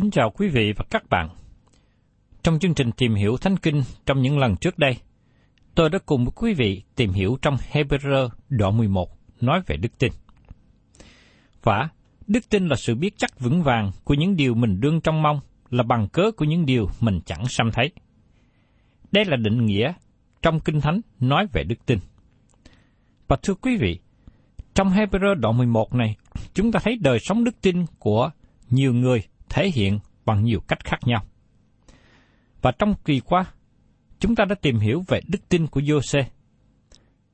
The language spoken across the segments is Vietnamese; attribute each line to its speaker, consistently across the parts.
Speaker 1: Kính chào quý vị và các bạn. Trong chương trình tìm hiểu Thánh Kinh trong những lần trước đây, tôi đã cùng với quý vị tìm hiểu trong Hebrew đoạn 11 nói về đức tin. Và đức tin là sự biết chắc vững vàng của những điều mình đương trong mong, là bằng cớ của những điều mình chẳng xăm thấy. Đây là định nghĩa trong Kinh Thánh nói về đức tin. Và thưa quý vị, trong Hebrew đoạn 11 này, chúng ta thấy đời sống đức tin của nhiều người thể hiện bằng nhiều cách khác nhau. Và trong kỳ qua, chúng ta đã tìm hiểu về đức tin của Giô-xê.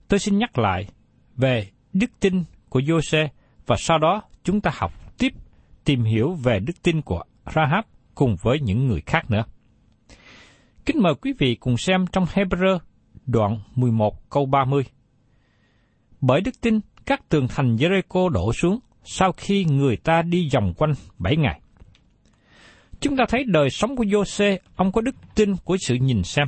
Speaker 1: Tôi xin nhắc lại về đức tin của Giô-xê và sau đó chúng ta học tiếp tìm hiểu về đức tin của Rahab cùng với những người khác nữa. Kính mời quý vị cùng xem trong Hebrew đoạn 11 câu 30. Bởi đức tin, các tường thành Jericho đổ xuống sau khi người ta đi vòng quanh bảy ngày. Chúng ta thấy đời sống của Giô-xê, ông có đức tin của sự nhìn xem.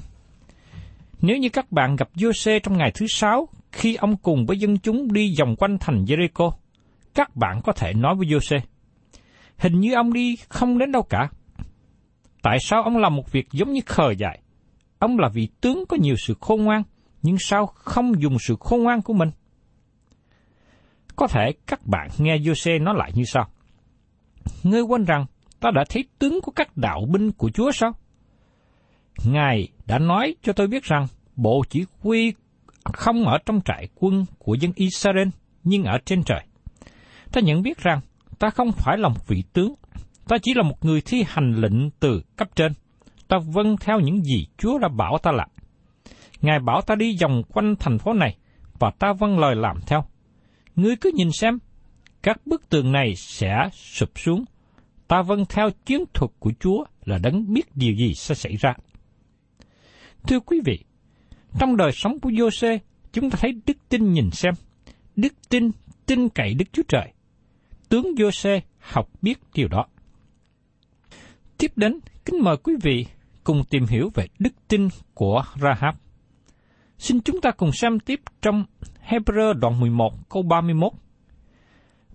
Speaker 1: Nếu như các bạn gặp Giô-xê trong ngày thứ sáu, khi ông cùng với dân chúng đi vòng quanh thành Jericho, các bạn có thể nói với Giô-xê, hình như ông đi không đến đâu cả. Tại sao ông làm một việc giống như khờ dại? Ông là vị tướng có nhiều sự khôn ngoan, nhưng sao không dùng sự khôn ngoan của mình? Có thể các bạn nghe Giô-xê nói lại như sau. Ngươi quên rằng ta đã thấy tướng của các đạo binh của Chúa sao? Ngài đã nói cho tôi biết rằng bộ chỉ huy không ở trong trại quân của dân Israel, nhưng ở trên trời. Ta nhận biết rằng ta không phải là một vị tướng, ta chỉ là một người thi hành lệnh từ cấp trên. Ta vâng theo những gì Chúa đã bảo ta làm. Ngài bảo ta đi vòng quanh thành phố này, và ta vâng lời làm theo. Ngươi cứ nhìn xem, các bức tường này sẽ sụp xuống. Ta vâng theo chiến thuật của Chúa là đấng biết điều gì sẽ xảy ra. Thưa quý vị, trong đời sống của Giô-xê, chúng ta thấy đức tin nhìn xem. Đức tin tin cậy Đức Chúa Trời. Tướng Giô-xê học biết điều đó. Tiếp đến, kính mời quý vị cùng tìm hiểu về đức tin của Rahab. Xin chúng ta cùng xem tiếp trong Hebrew đoạn 11 câu 31.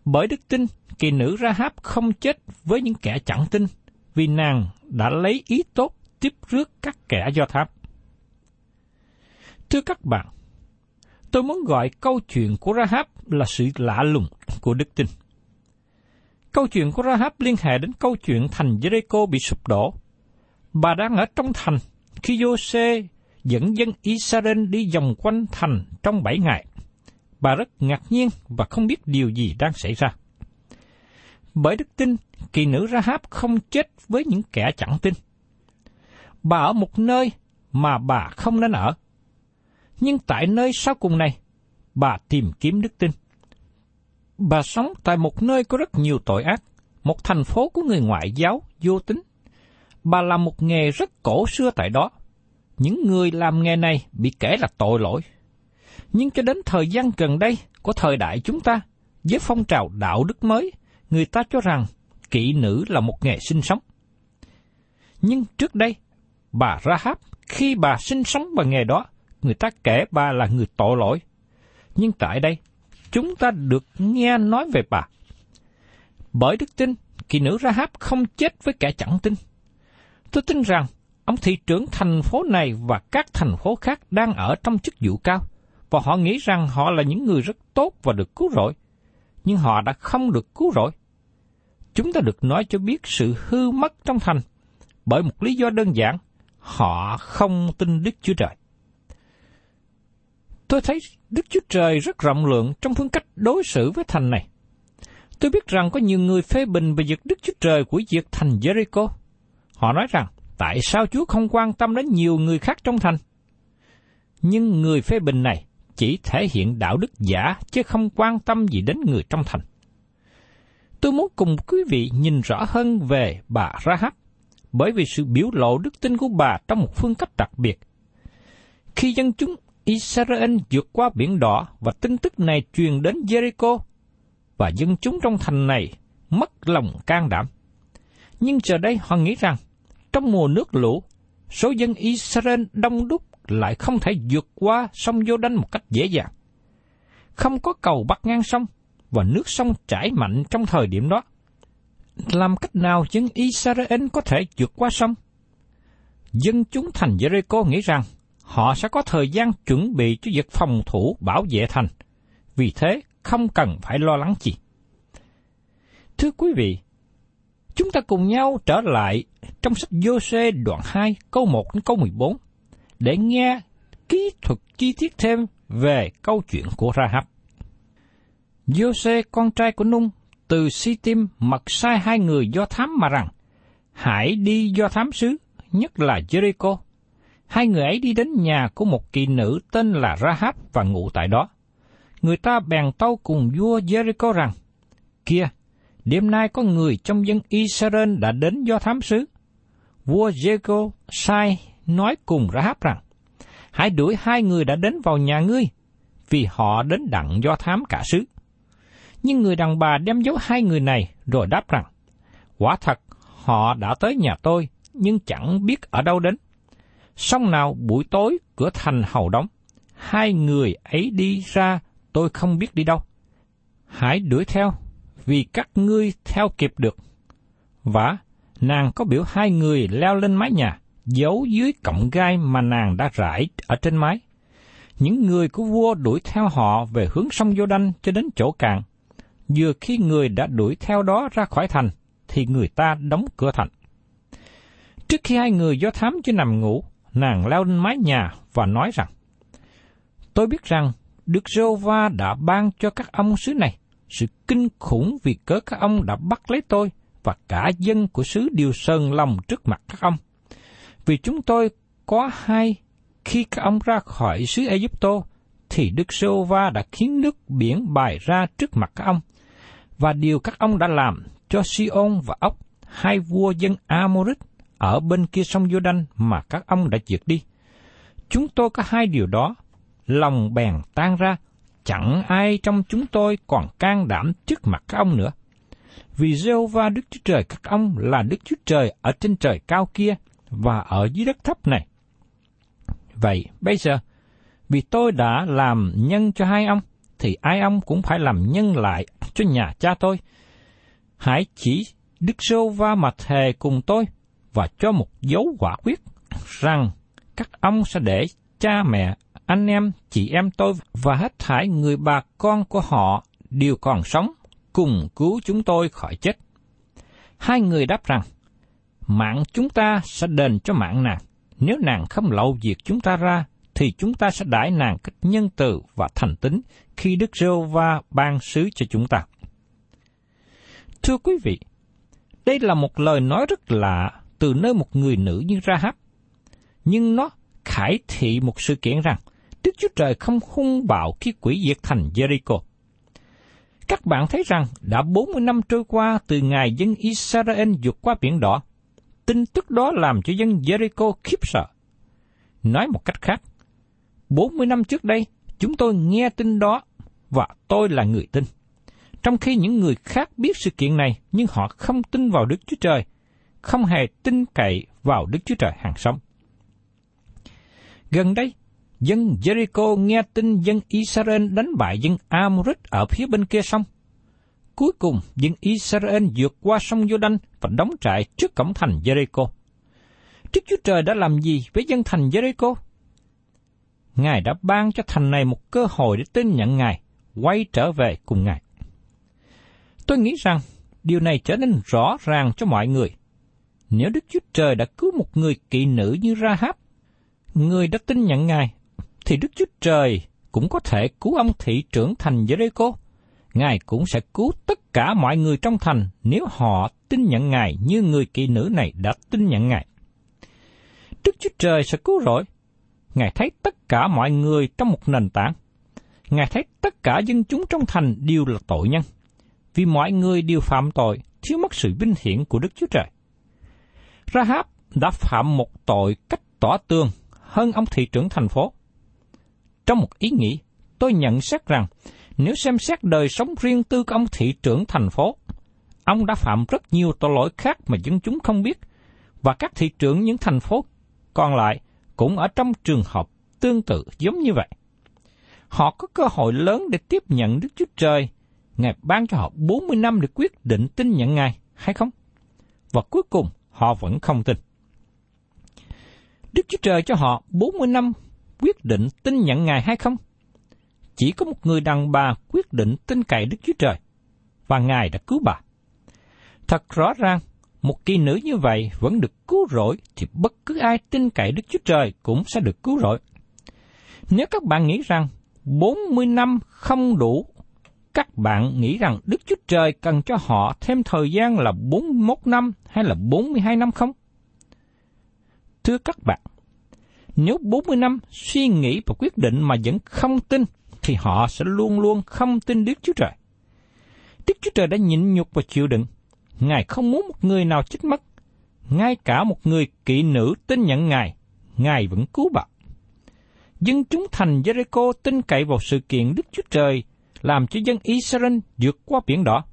Speaker 1: Bởi đức tin, kỳ nữ ra háp không chết với những kẻ chẳng tin, vì nàng đã lấy ý tốt tiếp rước các kẻ do thám. Thưa các bạn, tôi muốn gọi câu chuyện của Rahab là sự lạ lùng của đức tin. Câu chuyện của Rahab liên hệ đến câu chuyện thành Jericho bị sụp đổ. Bà đang ở trong thành khi Jose dẫn dân Israel đi vòng quanh thành trong bảy ngày. Bà rất ngạc nhiên và không biết điều gì đang xảy ra. Bởi đức tin, kỳ nữ Rahab không chết với những kẻ chẳng tin. Bà ở một nơi mà bà không nên ở. Nhưng tại nơi sau cùng này, bà tìm kiếm đức tin. Bà sống tại một nơi có rất nhiều tội ác, một thành phố của người ngoại giáo vô tính. Bà làm một nghề rất cổ xưa tại đó. Những người làm nghề này bị kể là tội lỗi. Nhưng cho đến thời gian gần đây của thời đại chúng ta, với phong trào đạo đức mới, người ta cho rằng kỵ nữ là một nghề sinh sống. Nhưng trước đây, bà Rahab, khi bà sinh sống bằng nghề đó, người ta kể bà là người tội lỗi. Nhưng tại đây, chúng ta được nghe nói về bà. Bởi đức tin, kỹ nữ Rahab không chết với kẻ chẳng tin. Tôi tin rằng, ông thị trưởng thành phố này và các thành phố khác đang ở trong chức vụ cao, và họ nghĩ rằng họ là những người rất tốt và được cứu rỗi. Nhưng họ đã không được cứu rỗi. Chúng ta được nói cho biết sự hư mất trong thành, bởi một lý do đơn giản, họ không tin Đức Chúa Trời. Tôi thấy Đức Chúa Trời rất rộng lượng trong phương cách đối xử với thành này. Tôi biết rằng có nhiều người phê bình về việc Đức Chúa Trời của việc thành Jericho. Họ nói rằng, tại sao Chúa không quan tâm đến nhiều người khác trong thành? Nhưng người phê bình này chỉ thể hiện đạo đức giả chứ không quan tâm gì đến người trong thành. Tôi muốn cùng quý vị nhìn rõ hơn về bà Rahab, bởi vì sự biểu lộ đức tin của bà trong một phương cách đặc biệt. Khi dân chúng Israel vượt qua biển đỏ và tin tức này truyền đến Jericho, và dân chúng trong thành này mất lòng can đảm. Nhưng giờ đây họ nghĩ rằng, trong mùa nước lũ, số dân Israel đông đúc lại không thể vượt qua sông vô đanh một cách dễ dàng. Không có cầu bắc ngang sông, và nước sông chảy mạnh trong thời điểm đó. Làm cách nào dân Israel có thể vượt qua sông? Dân chúng thành Jericho nghĩ rằng họ sẽ có thời gian chuẩn bị cho việc phòng thủ bảo vệ thành, vì thế không cần phải lo lắng gì. Thưa quý vị, chúng ta cùng nhau trở lại trong sách Giô-xê đoạn 2 câu 1 đến câu 14 để nghe kỹ thuật chi tiết thêm về câu chuyện của Rahab. Jose con trai của Nung từ Si-tim mật sai hai người do thám mà rằng, hãy đi do thám sứ, nhất là Jericho. Hai người ấy đi đến nhà của một kỳ nữ tên là Rahab và ngủ tại đó. Người ta bèn tâu cùng vua Jericho rằng, Kia, đêm nay có người trong dân Israel đã đến do thám sứ. Vua Jericho sai nói cùng Rahab rằng, Hãy đuổi hai người đã đến vào nhà ngươi, vì họ đến đặng do thám cả sứ. Nhưng người đàn bà đem dấu hai người này rồi đáp rằng, quả thật họ đã tới nhà tôi, nhưng chẳng biết ở đâu đến. Xong nào buổi tối cửa thành hầu đóng, hai người ấy đi ra tôi không biết đi đâu. Hãy đuổi theo, vì các ngươi theo kịp được. Và nàng có biểu hai người leo lên mái nhà, giấu dưới cọng gai mà nàng đã rải ở trên mái. Những người của vua đuổi theo họ về hướng sông Giô Đanh cho đến chỗ cạn vừa khi người đã đuổi theo đó ra khỏi thành, thì người ta đóng cửa thành. Trước khi hai người do thám chưa nằm ngủ, nàng leo lên mái nhà và nói rằng, Tôi biết rằng Đức giê va đã ban cho các ông xứ này sự kinh khủng vì cớ các ông đã bắt lấy tôi và cả dân của xứ đều sơn lòng trước mặt các ông. Vì chúng tôi có hai khi các ông ra khỏi xứ Ai Cập thì Đức giê va đã khiến nước biển bài ra trước mặt các ông và điều các ông đã làm cho Sion và ốc, hai vua dân Amorit ở bên kia sông Jordan mà các ông đã diệt đi. Chúng tôi có hai điều đó, lòng bèn tan ra, chẳng ai trong chúng tôi còn can đảm trước mặt các ông nữa. Vì Jehovah Đức Chúa Trời các ông là Đức Chúa Trời ở trên trời cao kia và ở dưới đất thấp này. Vậy bây giờ, vì tôi đã làm nhân cho hai ông, thì ai ông cũng phải làm nhân lại cho nhà cha tôi. Hãy chỉ Đức Sô Va mà thề cùng tôi và cho một dấu quả quyết rằng các ông sẽ để cha mẹ, anh em, chị em tôi và hết thảy người bà con của họ đều còn sống, cùng cứu chúng tôi khỏi chết. Hai người đáp rằng, mạng chúng ta sẽ đền cho mạng nàng. Nếu nàng không lậu việc chúng ta ra, thì chúng ta sẽ đãi nàng cách nhân từ và thành tính khi Đức Rêu Va ban sứ cho chúng ta. Thưa quý vị, đây là một lời nói rất lạ từ nơi một người nữ như Rahab. Nhưng nó khải thị một sự kiện rằng Đức Chúa Trời không hung bạo khi quỷ diệt thành Jericho. Các bạn thấy rằng đã 40 năm trôi qua từ ngày dân Israel vượt qua biển đỏ. Tin tức đó làm cho dân Jericho khiếp sợ. Nói một cách khác, 40 năm trước đây, chúng tôi nghe tin đó và tôi là người tin. Trong khi những người khác biết sự kiện này, nhưng họ không tin vào Đức Chúa Trời, không hề tin cậy vào Đức Chúa Trời hàng sống. Gần đây, dân Jericho nghe tin dân Israel đánh bại dân Amorit ở phía bên kia sông. Cuối cùng, dân Israel vượt qua sông Jordan và đóng trại trước cổng thành Jericho. Đức Chúa Trời đã làm gì với dân thành Jericho? Ngài đã ban cho thành này một cơ hội để tin nhận Ngài, quay trở về cùng Ngài. Tôi nghĩ rằng điều này trở nên rõ ràng cho mọi người. Nếu Đức Chúa Trời đã cứu một người kỵ nữ như Rahab, người đã tin nhận Ngài, thì Đức Chúa Trời cũng có thể cứu ông thị trưởng thành Jericho. Ngài cũng sẽ cứu tất cả mọi người trong thành nếu họ tin nhận Ngài như người kỵ nữ này đã tin nhận Ngài. Đức Chúa Trời sẽ cứu rỗi. Ngài thấy tất cả mọi người trong một nền tảng. Ngài thấy tất cả dân chúng trong thành đều là tội nhân. Vì mọi người đều phạm tội, thiếu mất sự vinh hiển của Đức Chúa Trời. Rahab đã phạm một tội cách tỏ tương hơn ông thị trưởng thành phố. Trong một ý nghĩ, tôi nhận xét rằng nếu xem xét đời sống riêng tư của ông thị trưởng thành phố, ông đã phạm rất nhiều tội lỗi khác mà dân chúng không biết, và các thị trưởng những thành phố còn lại cũng ở trong trường hợp tương tự giống như vậy. Họ có cơ hội lớn để tiếp nhận Đức Chúa Trời, Ngài ban cho họ 40 năm để quyết định tin nhận Ngài hay không? Và cuối cùng, họ vẫn không tin. Đức Chúa Trời cho họ 40 năm quyết định tin nhận Ngài hay không? Chỉ có một người đàn bà quyết định tin cậy Đức Chúa Trời, và Ngài đã cứu bà. Thật rõ ràng, một kỳ nữ như vậy vẫn được cứu rỗi thì bất cứ ai tin cậy Đức Chúa Trời cũng sẽ được cứu rỗi. Nếu các bạn nghĩ rằng 40 năm không đủ, các bạn nghĩ rằng Đức Chúa Trời cần cho họ thêm thời gian là 41 năm hay là 42 năm không? Thưa các bạn, nếu 40 năm suy nghĩ và quyết định mà vẫn không tin, thì họ sẽ luôn luôn không tin Đức Chúa Trời. Đức Chúa Trời đã nhịn nhục và chịu đựng. Ngài không muốn một người nào chết mất. Ngay cả một người kỵ nữ tin nhận Ngài, Ngài vẫn cứu bạn. Dân chúng thành Jericho tin cậy vào sự kiện Đức Chúa Trời làm cho dân Israel vượt qua biển đỏ.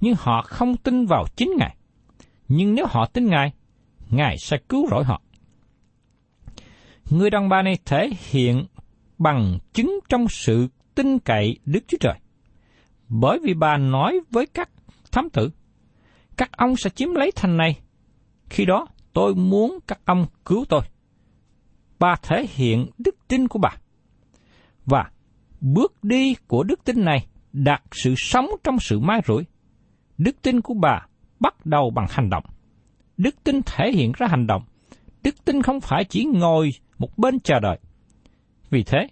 Speaker 1: Nhưng họ không tin vào chính Ngài. Nhưng nếu họ tin Ngài, Ngài sẽ cứu rỗi họ. Người đàn bà này thể hiện bằng chứng trong sự tin cậy Đức Chúa Trời. Bởi vì bà nói với các thám tử, các ông sẽ chiếm lấy thành này. Khi đó, tôi muốn các ông cứu tôi. Bà thể hiện đức tin của bà. Và bước đi của đức tin này đạt sự sống trong sự mai rủi. Đức tin của bà bắt đầu bằng hành động. Đức tin thể hiện ra hành động. Đức tin không phải chỉ ngồi một bên chờ đợi. Vì thế,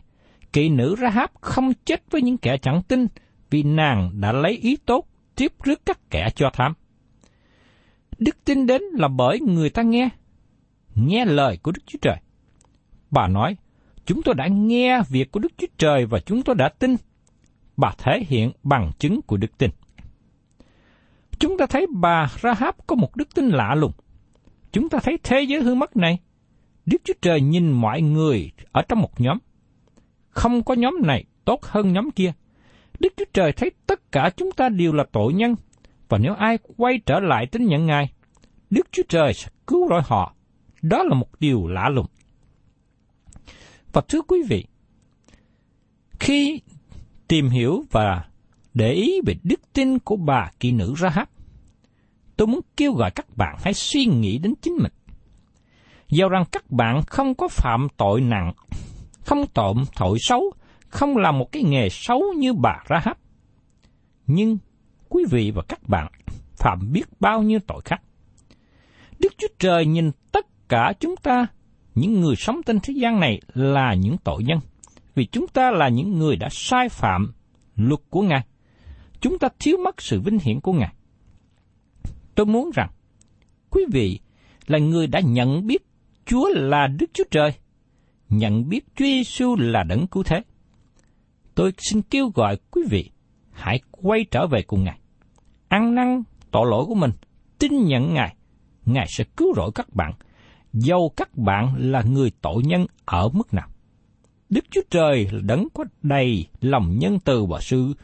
Speaker 1: kỵ nữ Rahab không chết với những kẻ chẳng tin vì nàng đã lấy ý tốt tiếp rước các kẻ cho tham. Đức tin đến là bởi người ta nghe, nghe lời của Đức Chúa Trời. Bà nói, chúng tôi đã nghe việc của Đức Chúa Trời và chúng tôi đã tin. Bà thể hiện bằng chứng của đức tin. Chúng ta thấy bà Rahab có một đức tin lạ lùng. Chúng ta thấy thế giới hư mất này. Đức Chúa Trời nhìn mọi người ở trong một nhóm. Không có nhóm này tốt hơn nhóm kia. Đức Chúa Trời thấy tất cả chúng ta đều là tội nhân, và nếu ai quay trở lại tính nhận Ngài, Đức Chúa Trời sẽ cứu rỗi họ. Đó là một điều lạ lùng. Và thưa quý vị, khi tìm hiểu và để ý về đức tin của bà kỳ nữ Rahab, tôi muốn kêu gọi các bạn hãy suy nghĩ đến chính mình giao rằng các bạn không có phạm tội nặng, không tội tội xấu, không làm một cái nghề xấu như bà ra hấp. Nhưng quý vị và các bạn phạm biết bao nhiêu tội khác. Đức Chúa Trời nhìn tất cả chúng ta, những người sống trên thế gian này là những tội nhân, vì chúng ta là những người đã sai phạm luật của Ngài. Chúng ta thiếu mất sự vinh hiển của Ngài. Tôi muốn rằng, quý vị là người đã nhận biết Chúa là Đức Chúa Trời, nhận biết Chúa Giêsu là đấng cứu thế. Tôi xin kêu gọi quý vị hãy quay trở về cùng Ngài. Ăn năn tội lỗi của mình, tin nhận Ngài, Ngài sẽ cứu rỗi các bạn, dầu các bạn là người tội nhân ở mức nào. Đức Chúa Trời là đấng có đầy lòng nhân từ và sự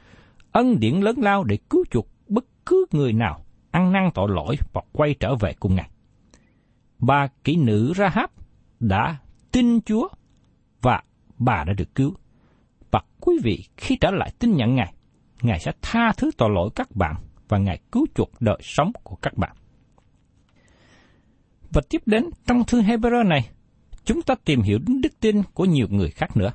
Speaker 1: ân điển lớn lao để cứu chuộc bất cứ người nào ăn năn tội lỗi và quay trở về cùng Ngài. Bà kỹ nữ Rahab đã tin Chúa và bà đã được cứu. Và quý vị khi trở lại tin nhận Ngài, Ngài sẽ tha thứ tội lỗi các bạn và Ngài cứu chuộc đời sống của các bạn. Và tiếp đến trong thư Hebrew này, chúng ta tìm hiểu đến đức tin của nhiều người khác nữa.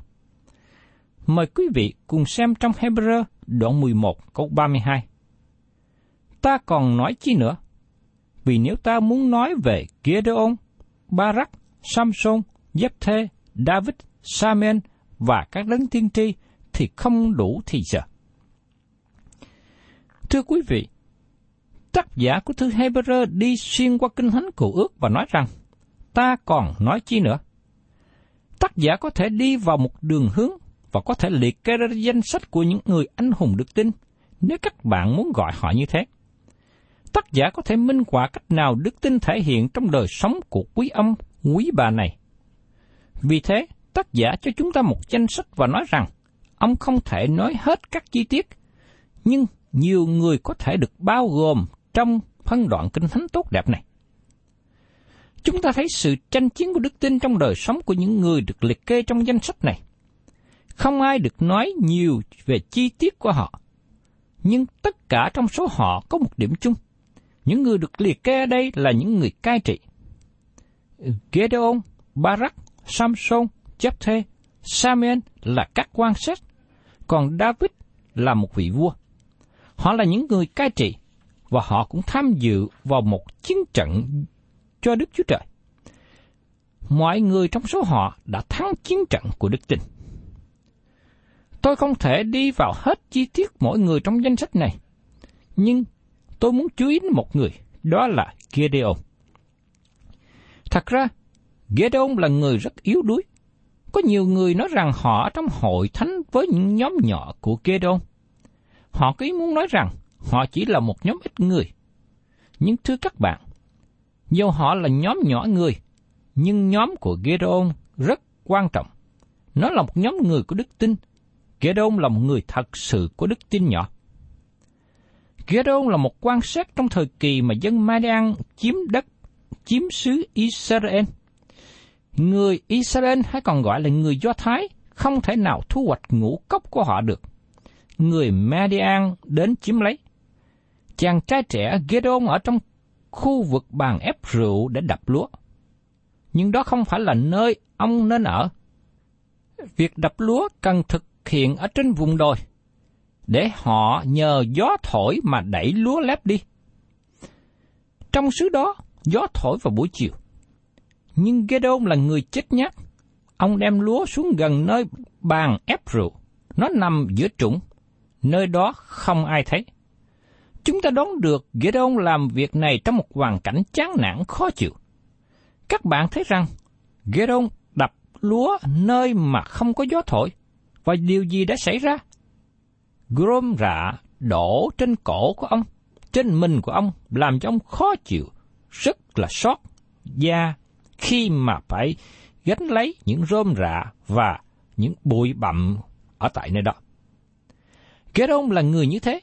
Speaker 1: Mời quý vị cùng xem trong Hebrew đoạn 11 câu 32. Ta còn nói chi nữa? Vì nếu ta muốn nói về Gideon, Barak, Samson, Jephthê, David, Samen và các đấng tiên tri thì không đủ thì giờ. Thưa quý vị, tác giả của thư Hebrew đi xuyên qua kinh thánh Cựu ước và nói rằng, ta còn nói chi nữa? Tác giả có thể đi vào một đường hướng và có thể liệt kê ra danh sách của những người anh hùng được tin, nếu các bạn muốn gọi họ như thế. Tác giả có thể minh họa cách nào đức tin thể hiện trong đời sống của quý ông, quý bà này. Vì thế, tác giả cho chúng ta một danh sách và nói rằng, ông không thể nói hết các chi tiết, nhưng nhiều người có thể được bao gồm trong phân đoạn kinh thánh tốt đẹp này. Chúng ta thấy sự tranh chiến của đức tin trong đời sống của những người được liệt kê trong danh sách này. Không ai được nói nhiều về chi tiết của họ, nhưng tất cả trong số họ có một điểm chung. Những người được liệt kê ở đây là những người cai trị. Gedeon, Barak, Samson, Jephthah, Samuel là các quan sát, còn David là một vị vua. Họ là những người cai trị, và họ cũng tham dự vào một chiến trận cho Đức Chúa Trời. Mọi người trong số họ đã thắng chiến trận của đức tin. Tôi không thể đi vào hết chi tiết mỗi người trong danh sách này, nhưng tôi muốn chú ý đến một người, đó là Gideon. Thật ra, Gideon là người rất yếu đuối. Có nhiều người nói rằng họ trong hội thánh với những nhóm nhỏ của Gideon. Họ có ý muốn nói rằng họ chỉ là một nhóm ít người. Nhưng thưa các bạn, dù họ là nhóm nhỏ người, nhưng nhóm của Gedeon rất quan trọng. Nó là một nhóm người có đức tin. Gedeon là một người thật sự có đức tin nhỏ. Gedon là một quan sát trong thời kỳ mà dân Madian chiếm đất, chiếm xứ Israel. Người Israel hay còn gọi là người Do Thái không thể nào thu hoạch ngũ cốc của họ được. Người Madian đến chiếm lấy. Chàng trai trẻ Gedon ở trong khu vực bàn ép rượu để đập lúa. Nhưng đó không phải là nơi ông nên ở. Việc đập lúa cần thực hiện ở trên vùng đồi, để họ nhờ gió thổi mà đẩy lúa lép đi. Trong xứ đó, gió thổi vào buổi chiều. Nhưng Gedon là người chết nhát. Ông đem lúa xuống gần nơi bàn ép rượu. Nó nằm giữa trũng, nơi đó không ai thấy. Chúng ta đoán được Gideon làm việc này trong một hoàn cảnh chán nản khó chịu. Các bạn thấy rằng Gideon đập lúa nơi mà không có gió thổi, và điều gì đã xảy ra? Grom rạ đổ trên cổ của ông, trên mình của ông, làm cho ông khó chịu, rất là sót da khi mà phải gánh lấy những rơm rạ và những bụi bặm ở tại nơi đó. Gedeon là người như thế,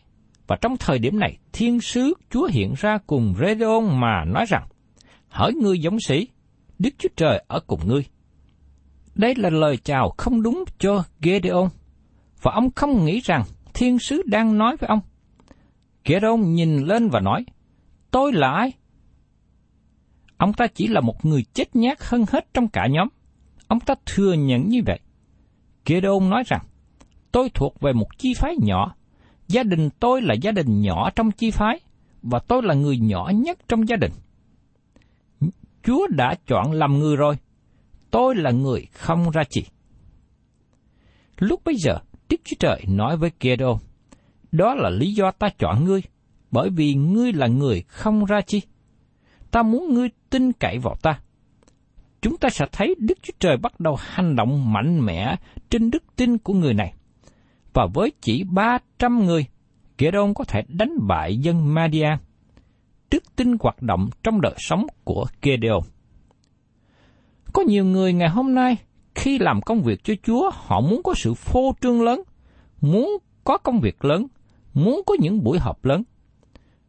Speaker 1: và trong thời điểm này, thiên sứ Chúa hiện ra cùng Gedeon mà nói rằng, Hỡi ngươi giống sĩ, Đức Chúa Trời ở cùng ngươi. Đây là lời chào không đúng cho Gedeon, và ông không nghĩ rằng thiên sứ đang nói với ông. Gedeon nhìn lên và nói, Tôi là ai? Ông ta chỉ là một người chết nhát hơn hết trong cả nhóm. Ông ta thừa nhận như vậy. Gedeon nói rằng, tôi thuộc về một chi phái nhỏ, Gia đình tôi là gia đình nhỏ trong chi phái, và tôi là người nhỏ nhất trong gia đình. Chúa đã chọn làm người rồi. Tôi là người không ra chỉ. Lúc bấy giờ, Đức Chúa Trời nói với Gideon, đó là lý do ta chọn ngươi, bởi vì ngươi là người không ra chi. Ta muốn ngươi tin cậy vào ta. Chúng ta sẽ thấy Đức Chúa Trời bắt đầu hành động mạnh mẽ trên đức tin của người này. Và với chỉ 300 người, Gideon có thể đánh bại dân Madian. Đức tin hoạt động trong đời sống của Gideon. Có nhiều người ngày hôm nay khi làm công việc cho Chúa, họ muốn có sự phô trương lớn, muốn có công việc lớn, muốn có những buổi họp lớn.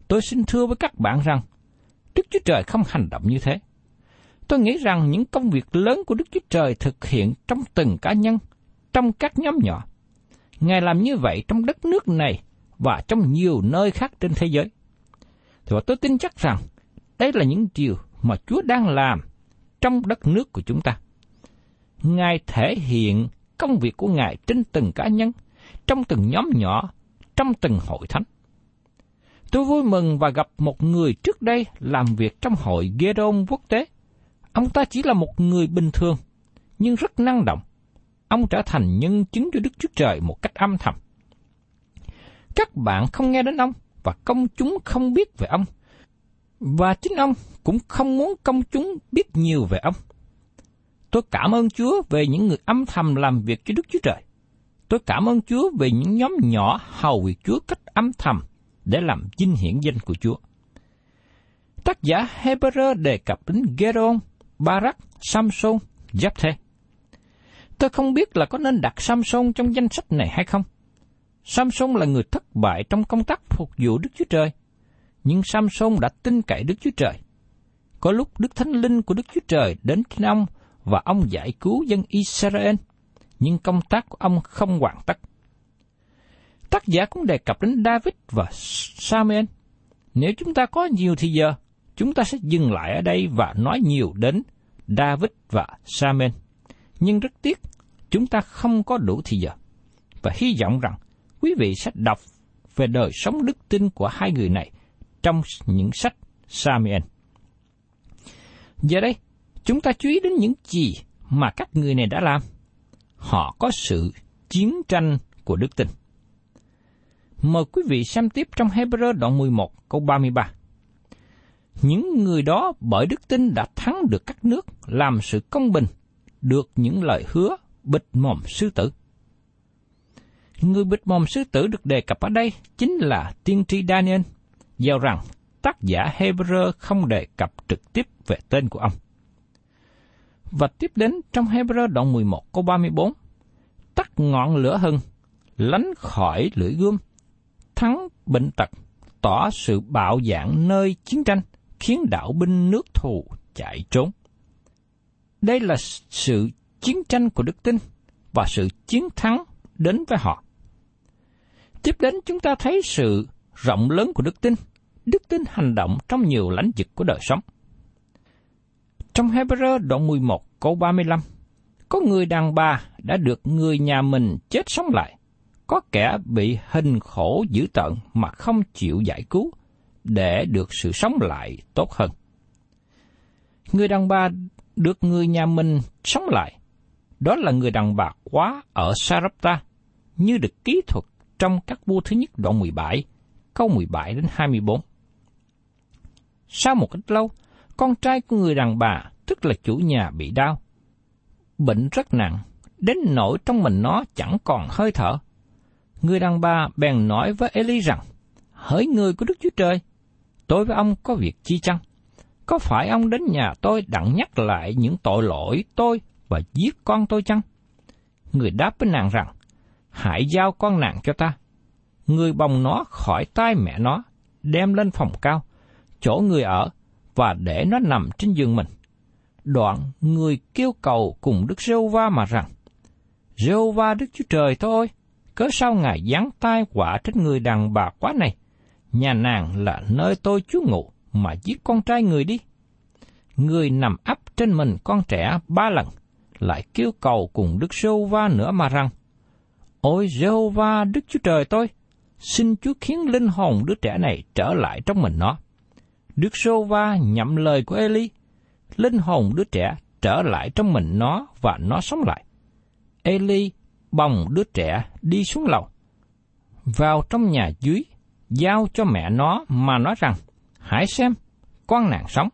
Speaker 1: Tôi xin thưa với các bạn rằng, Đức Chúa Trời không hành động như thế. Tôi nghĩ rằng những công việc lớn của Đức Chúa Trời thực hiện trong từng cá nhân, trong các nhóm nhỏ. Ngài làm như vậy trong đất nước này và trong nhiều nơi khác trên thế giới. Thì tôi tin chắc rằng đây là những điều mà Chúa đang làm trong đất nước của chúng ta. Ngài thể hiện công việc của Ngài trên từng cá nhân, trong từng nhóm nhỏ, trong từng hội thánh. Tôi vui mừng và gặp một người trước đây làm việc trong hội Gedon quốc tế. Ông ta chỉ là một người bình thường, nhưng rất năng động. Ông trở thành nhân chứng cho Đức Chúa Trời một cách âm thầm. Các bạn không nghe đến ông và công chúng không biết về ông. Và chính ông cũng không muốn công chúng biết nhiều về ông. Tôi cảm ơn Chúa về những người âm thầm làm việc cho Đức Chúa Trời. Tôi cảm ơn Chúa về những nhóm nhỏ hầu việc Chúa cách âm thầm để làm vinh hiển danh của Chúa. Tác giả Hebrew đề cập đến Geron, Barak, Samson, Jephthê. Tôi không biết là có nên đặt Samson trong danh sách này hay không. Samson là người thất bại trong công tác phục vụ Đức Chúa Trời, nhưng Samson đã tin cậy Đức Chúa Trời. Có lúc Đức Thánh Linh của Đức Chúa Trời đến trên ông và ông giải cứu dân Israel, nhưng công tác của ông không hoàn tất. Tác giả cũng đề cập đến David và Samuel. Nếu chúng ta có nhiều thì giờ, chúng ta sẽ dừng lại ở đây và nói nhiều đến David và Samuel. Nhưng rất tiếc, chúng ta không có đủ thì giờ. Và hy vọng rằng quý vị sẽ đọc về đời sống đức tin của hai người này trong những sách Samuel. Giờ đây, chúng ta chú ý đến những gì mà các người này đã làm. Họ có sự chiến tranh của đức tin. Mời quý vị xem tiếp trong Hebrew đoạn 11 câu 33. Những người đó bởi đức tin đã thắng được các nước, làm sự công bình, được những lời hứa bịt mồm sư tử. Người bịt mồm sư tử được đề cập ở đây chính là tiên tri Daniel, giao rằng tác giả Hebrew không đề cập trực tiếp về tên của ông. Và tiếp đến trong Hebrew đoạn 11 câu 34, tắt ngọn lửa hừng, lánh khỏi lưỡi gươm, thắng bệnh tật, tỏ sự bạo dạn nơi chiến tranh, khiến đạo binh nước thù chạy trốn. Đây là sự chiến tranh của đức tin và sự chiến thắng đến với họ. Tiếp đến chúng ta thấy sự rộng lớn của đức tin, đức tin hành động trong nhiều lãnh vực của đời sống. Trong Hebrew đoạn 11 câu 35, có người đàn bà đã được người nhà mình chết sống lại, có kẻ bị hình khổ dữ tợn mà không chịu giải cứu, để được sự sống lại tốt hơn. Người đàn bà được người nhà mình sống lại, đó là người đàn bà quá ở Sarepta, như được kỹ thuật trong các vua thứ nhất đoạn 17, câu 17 đến 24. Sau một ít lâu, con trai của người đàn bà, tức là chủ nhà bị đau. Bệnh rất nặng, đến nỗi trong mình nó chẳng còn hơi thở. Người đàn bà bèn nói với Eli rằng, Hỡi người của Đức Chúa Trời, tôi với ông có việc chi chăng? Có phải ông đến nhà tôi đặng nhắc lại những tội lỗi tôi và giết con tôi chăng? Người đáp với nàng rằng, hãy giao con nàng cho ta. Người bồng nó khỏi tay mẹ nó, đem lên phòng cao, chỗ người ở, và để nó nằm trên giường mình. Đoạn người kêu cầu cùng Đức Rêu Va mà rằng, Rêu Va Đức Chúa Trời thôi, cớ sao Ngài giáng tai quả trên người đàn bà quá này? Nhà nàng là nơi tôi chú ngụ, mà giết con trai người đi. Người nằm ấp trên mình con trẻ ba lần, lại kêu cầu cùng Đức Rêu Va nữa mà rằng, Ôi Jehovah Đức Chúa Trời tôi, xin Chúa khiến linh hồn đứa trẻ này trở lại trong mình nó. Đức Sô Va nhậm lời của Eli, linh hồn đứa trẻ trở lại trong mình nó và nó sống lại. Eli bồng đứa trẻ đi xuống lầu, vào trong nhà dưới, giao cho mẹ nó mà nói rằng, hãy xem, con nàng sống.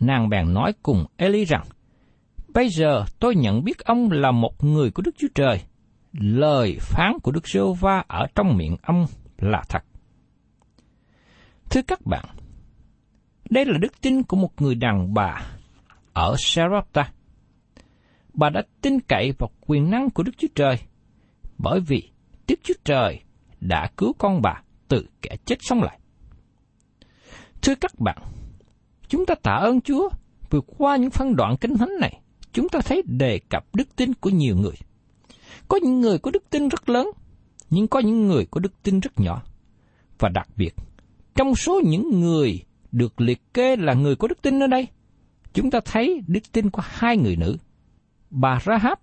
Speaker 1: Nàng bèn nói cùng Eli rằng, Bây giờ tôi nhận biết ông là một người của Đức Chúa Trời. Lời phán của Đức Sô va ở trong miệng ông là thật. Thưa các bạn, đây là đức tin của một người đàn bà ở Sarepta. Bà đã tin cậy vào quyền năng của Đức Chúa Trời, bởi vì Đức Chúa Trời đã cứu con bà từ kẻ chết sống lại. Thưa các bạn, chúng ta tạ ơn Chúa vượt qua những phân đoạn kinh thánh này, chúng ta thấy đề cập đức tin của nhiều người. Có những người có đức tin rất lớn, nhưng có những người có đức tin rất nhỏ. Và đặc biệt, trong số những người được liệt kê là người có đức tin ở đây, chúng ta thấy đức tin của hai người nữ, bà Rahab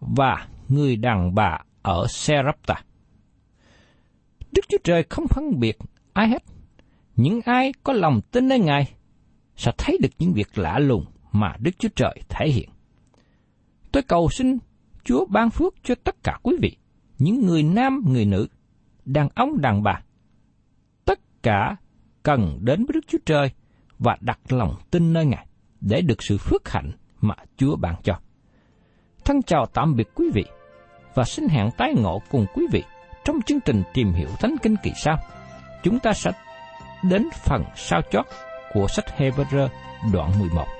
Speaker 1: và người đàn bà ở Serapta. Đức Chúa Trời không phân biệt ai hết. Những ai có lòng tin nơi Ngài sẽ thấy được những việc lạ lùng mà Đức Chúa Trời thể hiện. Tôi cầu xin Chúa ban phước cho tất cả quý vị, những người nam, người nữ, đàn ông, đàn bà. Tất cả cần đến với Đức Chúa Trời và đặt lòng tin nơi Ngài để được sự phước hạnh mà Chúa ban cho. Thân chào tạm biệt quý vị và xin hẹn tái ngộ cùng quý vị trong chương trình tìm hiểu Thánh Kinh kỳ sau. Chúng ta sẽ đến phần sao chót của sách Hebrew đoạn 11.